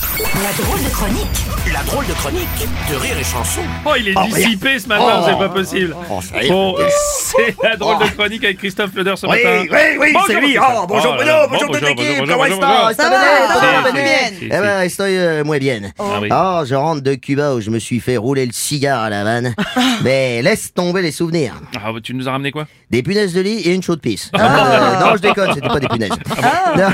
La drôle de chronique La drôle de chronique de Rire et Chanson. Oh, il est dissipé ce matin, c'est pas possible. Bon, c'est la drôle de chronique avec Christophe Leder ce Oui, matin. oui, oui, Bonjour, c'est lui. Oh, bonjour Oh, Bruno, là, bonjour bon, toute l'équipe, bonjour, comment bonjour, est-ce bonjour. que Ça va, bien. Eh ben, estoy euh, muy bien. Ah. Oh, je rentre de Cuba où je me suis fait rouler le cigare à la vanne. Mais laisse tomber les souvenirs. Ah, tu nous as ramené quoi? Des punaises de lit et une chaude pisse. Euh, non, je déconne, c'était pas des punaises. Ah,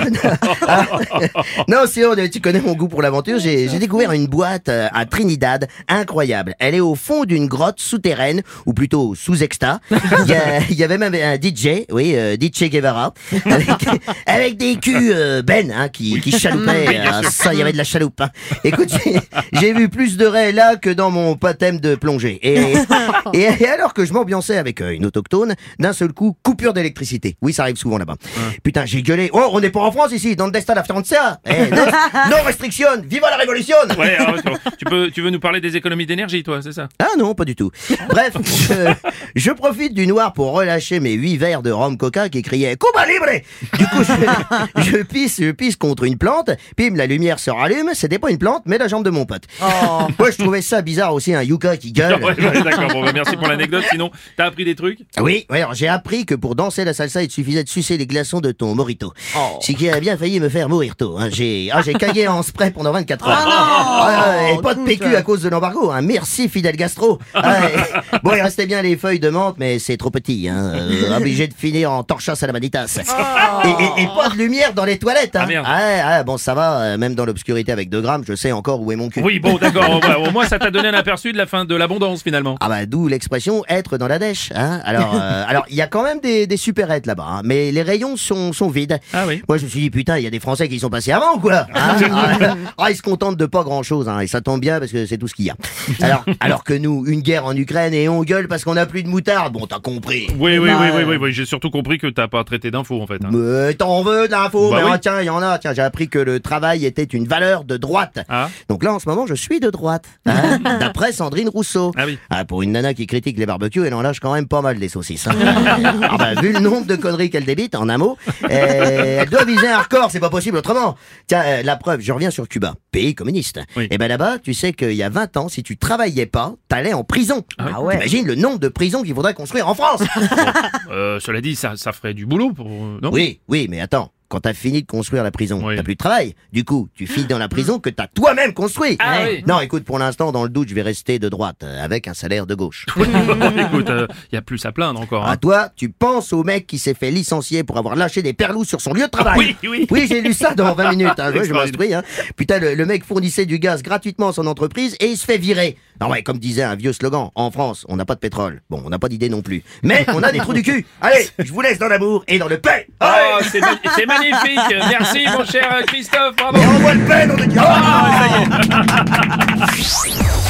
non, sinon, tu connais mon goût pour l'aventure. J'ai découvert une boîte euh, à Trinidad incroyable. Elle est au fond d'une grotte souterraine, ou plutôt sous exta. Il y, a- il y avait même un DJ, oui, euh, DJ Guevara, avec, avec des culs euh, ben, hein, qui, qui chaloupaient. Ah, sûr. ça, il y avait de la chaloupe. hein. Écoute, j'ai- j'ai vu plus de raies là que dans mon baptême de plongée. Et, et, et alors que je m'ambiançais avec euh, une autochtone, d'un seul coup, coupure d'électricité. Oui, ça arrive souvent là-bas. Putain, j'ai gueulé. Oh, on n'est pas en France ici, dans le destin Francia. Eh, non, non restriction, viva la révolution Ouais, alors, tu, peux, tu veux nous parler des économies d'énergie, toi, c'est ça Ah non, pas du tout. Bref, je, je profite du noir pour relâcher mes huit verres de rhum coca qui criaient Cuba libre Du coup, je, je pisse, je pisse contre une plante, pim, la lumière se rallume, c'était pas une plante, mais la jambe de mon pote. Moi, je trouvais ça bizarre aussi, un yucca qui gueule. Ouais, ouais, D'accord, bon, bah, merci pour l'anecdote. Sinon, t'as appris des trucs? Oui, alors j'ai appris que pour danser la salsa, il suffisait de sucer les glaçons de ton morito. Ce qui a bien failli me faire mourir tôt. Hein. J'ai ah, j'ai cagué en spray pendant 24 heures. Ah, et pas de PQ à cause de l'embargo. Hein. Merci Fidel Gastro. Ah, bon, il restait bien les feuilles de menthe, mais c'est trop petit. Hein. Euh, obligé de finir en torchas à la manitas. Et, et- et pas de lumière dans les toilettes. Hein. Ah, ouais, bon, ça va. euh, Même dans l'obscurité avec 2 grammes, je sais encore où est mon cul. Oui, bon, d'accord. au moins, ça t'a donné un aperçu de la fin de l'abondance, finalement. Ah bah d'où l'expression être dans la dèche. Hein alors euh, alors il y a quand même des, des supérettes là-bas, hein, mais les rayons sont, sont vides. Ah oui. Moi je me suis dit putain il y a des Français qui sont passés avant ou quoi. Hein ah, ah, ils se contentent de pas grand chose hein, et ça tombe bien parce que c'est tout ce qu'il y a. Alors alors que nous une guerre en Ukraine et on gueule parce qu'on a plus de moutarde. Bon t'as compris. Oui, oui, Bah, oui, oui, oui, oui. J'ai surtout compris que t'as pas traité d'infos, en fait. hein. Mais t'en veux de l'info? Bah Mais oui. ah, tiens, il y en a. Tiens, j'ai appris que le travail était une valeur de droite. Ah. Donc là, en ce moment, je suis de droite. hein, D'après Sandrine Rousseau. Ah oui. pour une nana qui critique les barbecues, elle en lâche quand même pas mal des saucisses. hein. Ah bah, vu le nombre de conneries qu'elle débite, en un mot, euh, elle doit viser un record, c'est pas possible autrement. Tiens, euh, la preuve, je reviens sur Cuba, pays communiste. Oui. Et ben là-bas, tu sais qu'il y a 20 ans, si tu travaillais pas, t'allais en prison. Ah ouais. T'imagines le nombre de prisons qu'il faudrait construire en France? Euh, cela dit, ça, ça ferait du boulot pour. euh, Non? Oui, oui, mais attends. Quand t'as fini de construire la prison, Oui. t'as plus de travail. Du coup, tu files dans la prison que t'as toi-même construit. Ah oui. Non, écoute, pour l'instant, dans le doute, je vais rester de droite, euh, avec un salaire de gauche. Écoute, il y a plus à plaindre encore. hein. À toi, tu penses au mec qui s'est fait licencier pour avoir lâché des perlous sur son lieu de travail. Oui, oui. Oui, j'ai lu ça dans 20 minutes. Hein. Ouais, je m'instruis. Hein. Putain, le, le mec fournissait du gaz gratuitement à son entreprise et il se fait virer. Non mais comme disait un vieux slogan, en France, on n'a pas de pétrole. Bon, on n'a pas d'idée non plus. Mais on a des trous du cul. Allez, je vous laisse dans l'amour et dans le paix. Oh, c'est magnifique. Merci mon cher Christophe. Bravo. On voit le paix, on ah, est... oh, oh.